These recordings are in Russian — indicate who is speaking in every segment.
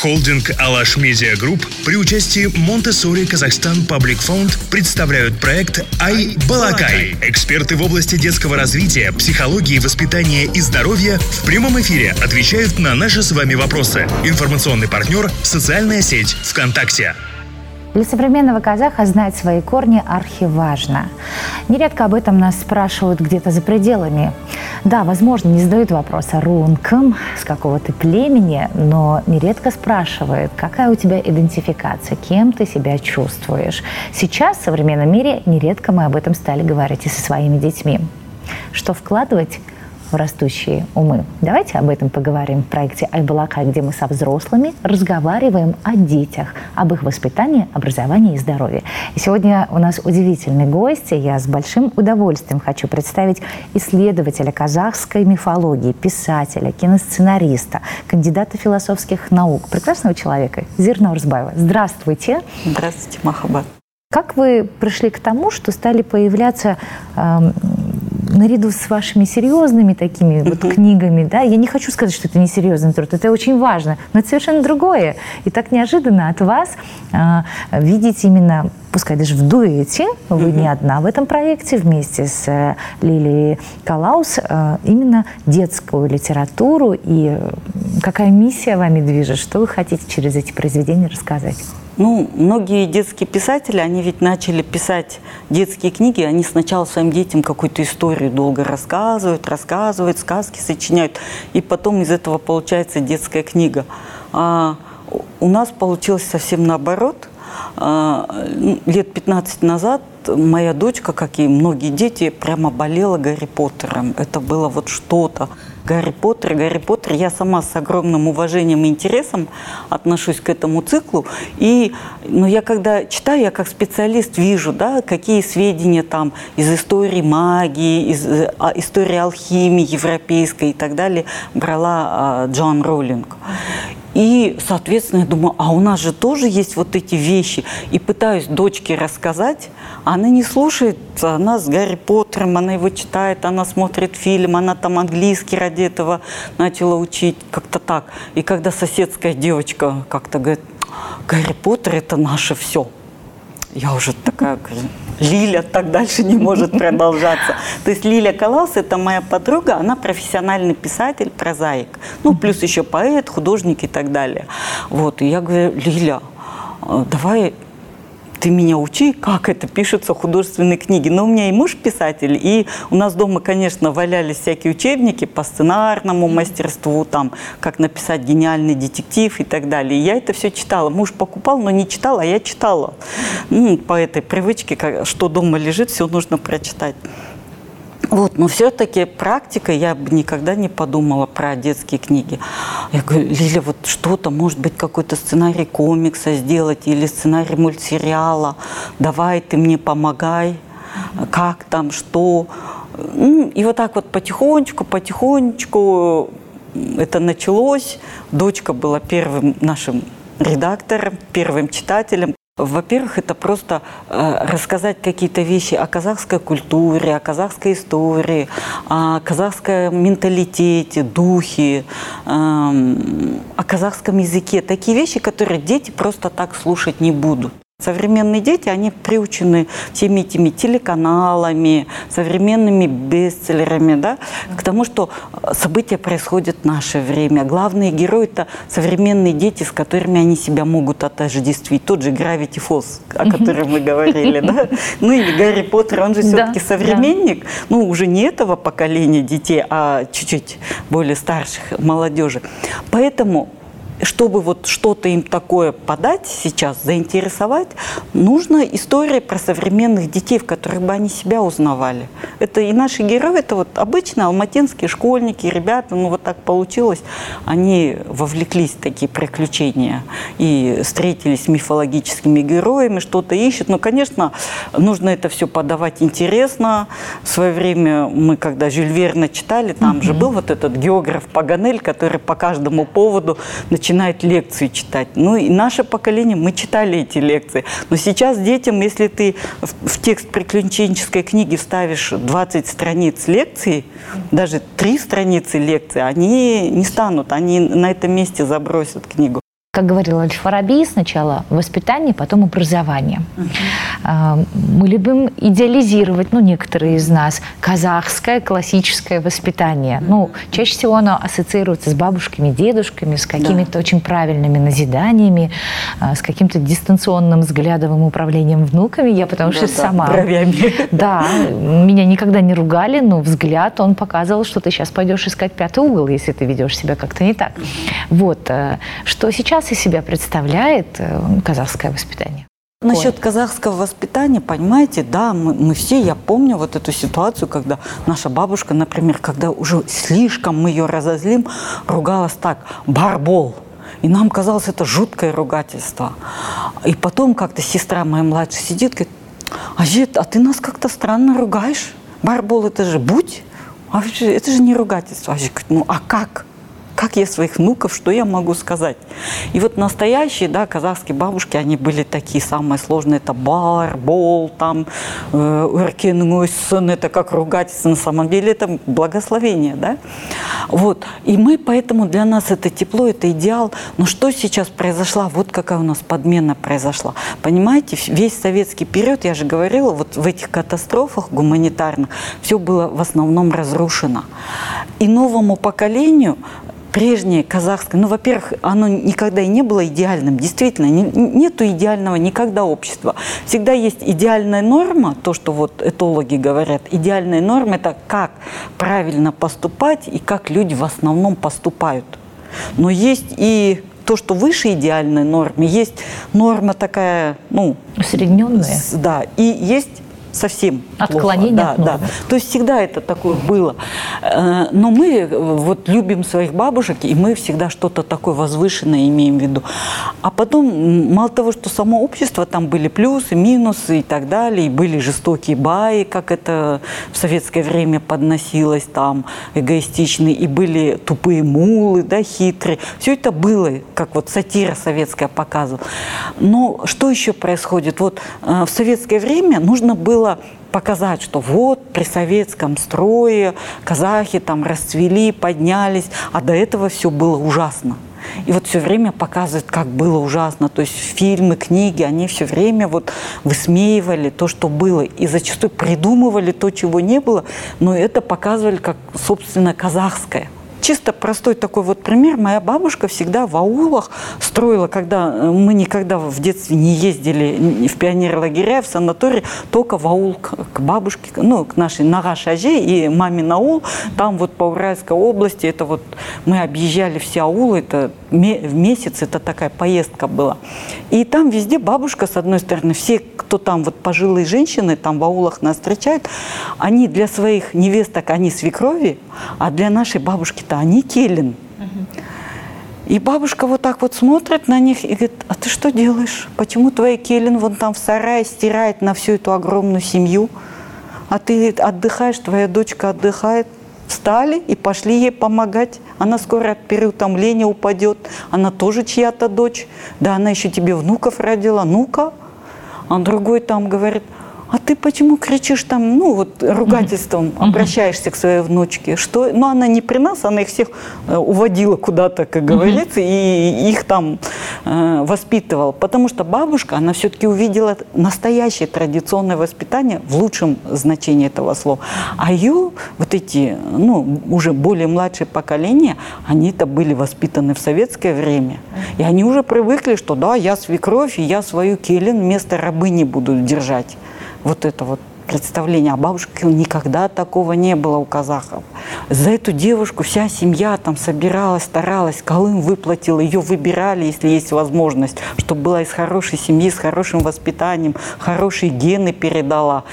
Speaker 1: Холдинг «Алаш Медиа Групп» при участии Montessori Kazakhstan Public Fund представляют проект «Ай Балакай». Эксперты в области детского развития, психологии, воспитания и здоровья в прямом эфире отвечают на наши с вами вопросы. Информационный партнер – социальная сеть ВКонтакте.
Speaker 2: Для современного казаха знать свои корни архиважно. Нередко об этом нас спрашивают где-то за пределами. Да, возможно, не задают вопроса руың кім, с какого ты племени, но нередко спрашивают, какая у тебя идентификация, кем ты себя чувствуешь. Сейчас в современном мире нередко мы об этом стали говорить и со своими детьми. Что вкладывать в растущие умы. Давайте об этом поговорим в проекте «Айбалака», где мы со взрослыми разговариваем о детях, об их воспитании, образовании и здоровье. И сегодня у нас удивительный гость. Я с большим удовольствием хочу представить исследователя казахской мифологии, писателя, киносценариста, кандидата философских наук, прекрасного человека Зирна Урзбаева. Здравствуйте.
Speaker 3: Здравствуйте, Махабат.
Speaker 2: Как вы пришли к тому, что стали появляться э, наряду с вашими серьезными такими вот книгами, да, я не хочу сказать, что это не серьезный труд, это очень важно, но это совершенно другое. И так неожиданно от вас э, видеть именно, пускай даже в дуэте, вы не одна в этом проекте, вместе с э, Лилией Калаус, э, именно детскую литературу и какая миссия вами движет, что вы хотите через эти произведения рассказать?
Speaker 3: Ну, многие детские писатели, они ведь начали писать детские книги, они сначала своим детям какую-то историю долго рассказывают, рассказывают, сказки сочиняют, и потом из этого получается детская книга. А у нас получилось совсем наоборот. А, лет 15 назад моя дочка, как и многие дети, прямо болела Гарри Поттером. Это было вот что-то. Гарри Поттер, Гарри Поттер. Я сама с огромным уважением и интересом отношусь к этому циклу. И, но я когда читаю, я как специалист вижу, да, какие сведения там из истории магии, из а, истории алхимии европейской и так далее брала а, Джон Роллинг. И, соответственно, я думаю, а у нас же тоже есть вот эти вещи. И пытаюсь дочке рассказать, она не слушает, она с Гарри Поттером, она его читает, она смотрит фильм, она там английский ради этого начала учить, как-то так. И когда соседская девочка как-то говорит, Гарри Поттер – это наше все. Я уже такая Лиля так дальше не может продолжаться. То есть Лиля Калаус – это моя подруга, она профессиональный писатель, прозаик. Ну, плюс еще поэт, художник и так далее. Вот, и я говорю, Лиля, э, давай ты меня учи, как это пишется в художественной книге. Но у меня и муж писатель, и у нас дома, конечно, валялись всякие учебники по сценарному мастерству, там, как написать гениальный детектив и так далее. И я это все читала. Муж покупал, но не читал, а я читала. Ну, по этой привычке, что дома лежит, все нужно прочитать. Вот, но все-таки практика, я бы никогда не подумала про детские книги. Я говорю, Лиля, вот что-то, может быть, какой-то сценарий комикса сделать или сценарий мультсериала. Давай, ты мне помогай, как там, что. Ну, и вот так вот потихонечку, потихонечку это началось. Дочка была первым нашим редактором, первым читателем. Во-первых, это просто э, рассказать какие-то вещи о казахской культуре, о казахской истории, о казахском менталитете, духе, э, о казахском языке. Такие вещи, которые дети просто так слушать не будут. Современные дети, они приучены всеми этими телеканалами, современными бестселлерами, да, к тому, что события происходят в наше время. Главные герои – это современные дети, с которыми они себя могут отождествить. Тот же Gravity Falls, о котором мы говорили, да. Ну или Гарри Поттер, он же все-таки современник, ну уже не этого поколения детей, а чуть-чуть более старших, молодежи. Поэтому чтобы вот что-то им такое подать сейчас, заинтересовать, нужна история про современных детей, в которых бы они себя узнавали. Это и наши герои, это вот обычно алматинские школьники, ребята, ну вот так получилось, они вовлеклись в такие приключения и встретились с мифологическими героями, что-то ищут. Но, конечно, нужно это все подавать интересно. В свое время мы, когда Жюль Верна читали, там mm-hmm. же был вот этот географ Паганель, который по каждому поводу начинал начинает лекции читать. Ну и наше поколение, мы читали эти лекции. Но сейчас детям, если ты в, в текст приключенческой книги вставишь 20 страниц лекции, даже 3 страницы лекции, они не станут, они на этом месте забросят книгу.
Speaker 2: Как говорил Аль-Фараби, сначала воспитание, потом образование. Uh-huh. Мы любим идеализировать, ну, некоторые из нас, казахское классическое воспитание. Ну, чаще всего оно ассоциируется с бабушками, дедушками, с какими-то да. очень правильными назиданиями, а, с каким-то дистанционным взглядовым управлением внуками. Я потому да, что да, сама... Бровями. Да, меня никогда не ругали, но взгляд, он показывал, что ты сейчас пойдешь искать пятый угол, если ты ведешь себя как-то не так. Вот. Э, что сейчас из себя представляет э, казахское воспитание?
Speaker 3: Насчет казахского воспитания, понимаете, да, мы, мы все, я помню вот эту ситуацию, когда наша бабушка, например, когда уже слишком мы ее разозлим, ругалась так, барбол. И нам казалось это жуткое ругательство. И потом как-то сестра моя младшая сидит, говорит, Ажет, а ты нас как-то странно ругаешь. Барбол это же будь. А это же не ругательство. Ажет говорит, ну а как? Как я своих внуков, что я могу сказать? И вот настоящие, да, казахские бабушки, они были такие самые сложные. Это бар, бол, там, өркенің сын, это как ругательство. На самом деле это благословение, да? Вот. И мы, поэтому для нас это тепло, это идеал. Но что сейчас произошло? Вот какая у нас подмена произошла. Понимаете, весь советский период, я же говорила, вот в этих катастрофах гуманитарных все было в основном разрушено. И новому поколению прежнее казахское, ну, во-первых, оно никогда и не было идеальным. Действительно, не, нету идеального никогда общества. Всегда есть идеальная норма, то, что вот этологи говорят. Идеальная норма – это как правильно поступать и как люди в основном поступают. Но есть и то, что выше идеальной нормы, есть норма такая, ну...
Speaker 2: Усредненная.
Speaker 3: Да, и есть совсем
Speaker 2: Отклонение
Speaker 3: плохо. Да, да. То есть всегда это такое было. Э, но мы э, вот любим своих бабушек, и мы всегда что-то такое возвышенное имеем в виду. А потом, мало того, что само общество, там были плюсы, минусы и так далее, и были жестокие баи, как это в советское время подносилось, там, эгоистичные, и были тупые мулы, да, хитрые. Все это было, как вот сатира советская показывала. Но что еще происходит? Вот э, в советское время нужно было было показать, что вот при советском строе казахи там расцвели, поднялись, а до этого все было ужасно. И вот все время показывают, как было ужасно. То есть фильмы, книги, они все время вот высмеивали то, что было. И зачастую придумывали то, чего не было, но это показывали как, собственно, казахское чисто простой такой вот пример. Моя бабушка всегда в аулах строила, когда э, мы никогда в детстве не ездили в пионерлагеря, в санатории, только в аул к бабушке, ну, к нашей Нагашаже и мамин аул. Там вот по Уральской области, это вот мы объезжали все аулы, это в месяц, это такая поездка была. И там везде бабушка, с одной стороны, все, кто там, вот пожилые женщины, там в аулах нас встречают, они для своих невесток, они свекрови, а для нашей бабушки-то а не Келлин. И бабушка вот так вот смотрит на них и говорит, а ты что делаешь? Почему твоя Келлин вон там в сарае стирает на всю эту огромную семью? А ты отдыхаешь, твоя дочка отдыхает. Встали и пошли ей помогать. Она скоро от переутомления упадет. Она тоже чья-то дочь. Да она еще тебе внуков родила. Ну-ка. А другой там говорит – а ты почему кричишь там, ну вот ругательством обращаешься к своей внучке? Что, ну она не при нас, она их всех э, уводила куда-то, как говорится, и их там э, воспитывала. Потому что бабушка, она все-таки увидела настоящее традиционное воспитание в лучшем значении этого слова. А ее вот эти, ну уже более младшее поколение, они-то были воспитаны в советское время. И они уже привыкли, что да, я свекровь, и я свою келин вместо рабыни буду держать вот это вот представление. А бабушки никогда такого не было у казахов. За эту девушку вся семья там собиралась, старалась, Колым выплатил, ее выбирали, если есть возможность, чтобы была из хорошей семьи, с хорошим воспитанием, хорошие гены передала.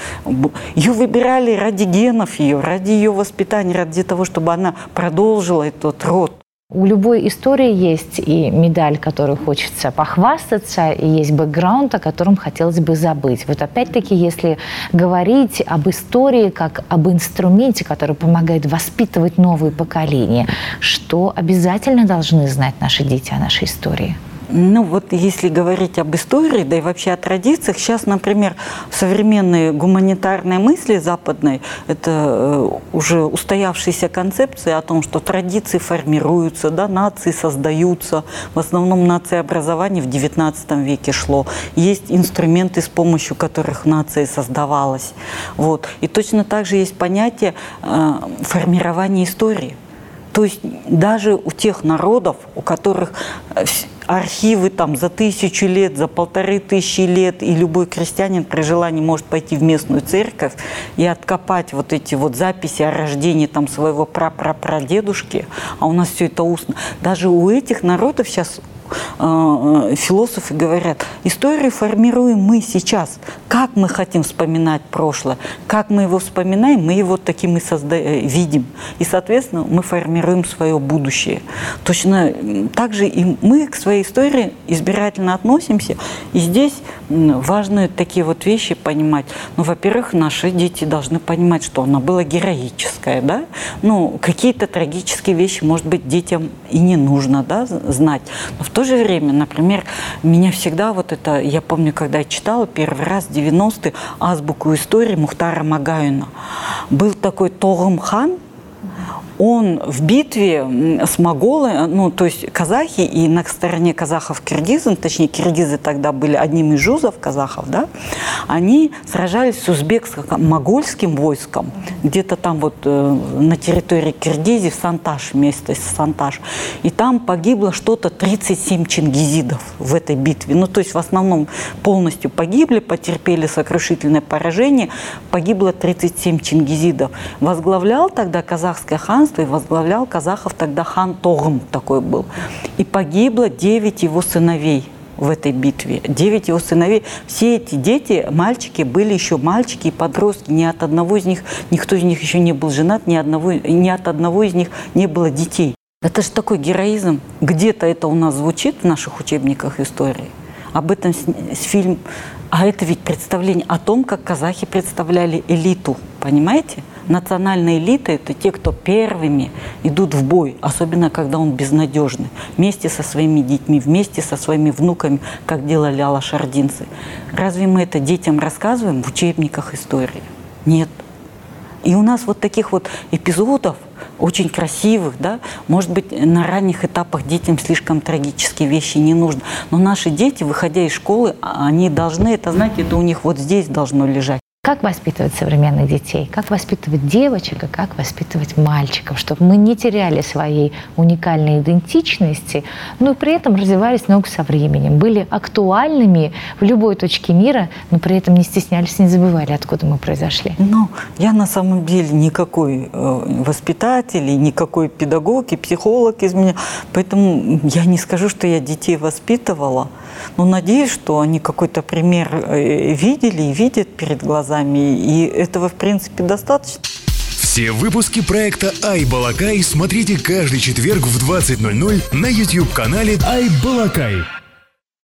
Speaker 3: Ее выбирали ради генов ее, ради ее воспитания, ради того, чтобы она продолжила этот род.
Speaker 2: У любой истории есть и медаль, которую хочется похвастаться, и есть бэкграунд, о котором хотелось бы забыть. Вот опять-таки, если говорить об истории как об инструменте, который помогает воспитывать новые поколения, что обязательно должны знать наши дети о нашей истории?
Speaker 3: Ну вот если говорить об истории, да и вообще о традициях, сейчас, например, в современной гуманитарной мысли западной, это э, уже устоявшиеся концепции о том, что традиции формируются, да, нации создаются. В основном нации образования в XIX веке шло. Есть инструменты, с помощью которых нация создавалась. Вот. И точно так же есть понятие э, формирования истории. То есть даже у тех народов, у которых э, архивы там за тысячу лет, за полторы тысячи лет, и любой крестьянин при желании может пойти в местную церковь и откопать вот эти вот записи о рождении там своего прапрапрадедушки, а у нас все это устно. Даже у этих народов сейчас Э, философы говорят, историю формируем мы сейчас. Как мы хотим вспоминать прошлое, как мы его вспоминаем, мы его таким и созда... Э, видим. И, соответственно, мы формируем свое будущее. Точно так же и мы к своей истории избирательно относимся. И здесь важны такие вот вещи понимать. Ну, во-первых, наши дети должны понимать, что она была героическая, да? Ну, какие-то трагические вещи, может быть, детям и не нужно, да, знать. Но в то же время, например, меня всегда вот это, я помню, когда я читала первый раз в 90-е азбуку истории Мухтара Магаюна, был такой Тогым хан, он в битве с моголы, ну, то есть казахи, и на стороне казахов киргизы, точнее, киргизы тогда были одним из жузов казахов, да, они сражались с узбекско-могольским войском, где-то там вот э, на территории Киргизии, в Санташ, вместе с Санташ. И там погибло что-то 37 чингизидов в этой битве. Ну, то есть в основном полностью погибли, потерпели сокрушительное поражение, погибло 37 чингизидов. Возглавлял тогда казахское ханство ханство и возглавлял казахов тогда хан Тогм такой был. И погибло девять его сыновей в этой битве. Девять его сыновей. Все эти дети, мальчики, были еще мальчики и подростки. Ни от одного из них, никто из них еще не был женат, ни, одного, ни от одного из них не было детей. Это же такой героизм. Где-то это у нас звучит в наших учебниках истории. Об этом с, с фильм. А это ведь представление о том, как казахи представляли элиту. Понимаете? Национальная элита – это те, кто первыми идут в бой, особенно когда он безнадежный, вместе со своими детьми, вместе со своими внуками, как делали алашардинцы. Разве мы это детям рассказываем в учебниках истории? Нет. И у нас вот таких вот эпизодов, очень красивых, да, может быть, на ранних этапах детям слишком трагические вещи не нужно. Но наши дети, выходя из школы, а, они должны, это, знаете, это у них вот здесь должно лежать.
Speaker 2: Как воспитывать современных детей? Как воспитывать девочек и как воспитывать мальчиков, чтобы мы не теряли своей уникальной идентичности, но при этом развивались науку со временем, были актуальными в любой точке мира, но при этом не стеснялись, не забывали, откуда мы произошли.
Speaker 3: Ну, я на самом деле никакой э, воспитатель, никакой педагог и психолог из меня, поэтому я не скажу, что я детей воспитывала, но надеюсь, что они какой-то пример э, видели и видят перед глазами глазами, и этого, в принципе, достаточно.
Speaker 1: Все выпуски проекта «Ай Балакай» смотрите каждый четверг в 20.00 на YouTube-канале «Ай Балакай».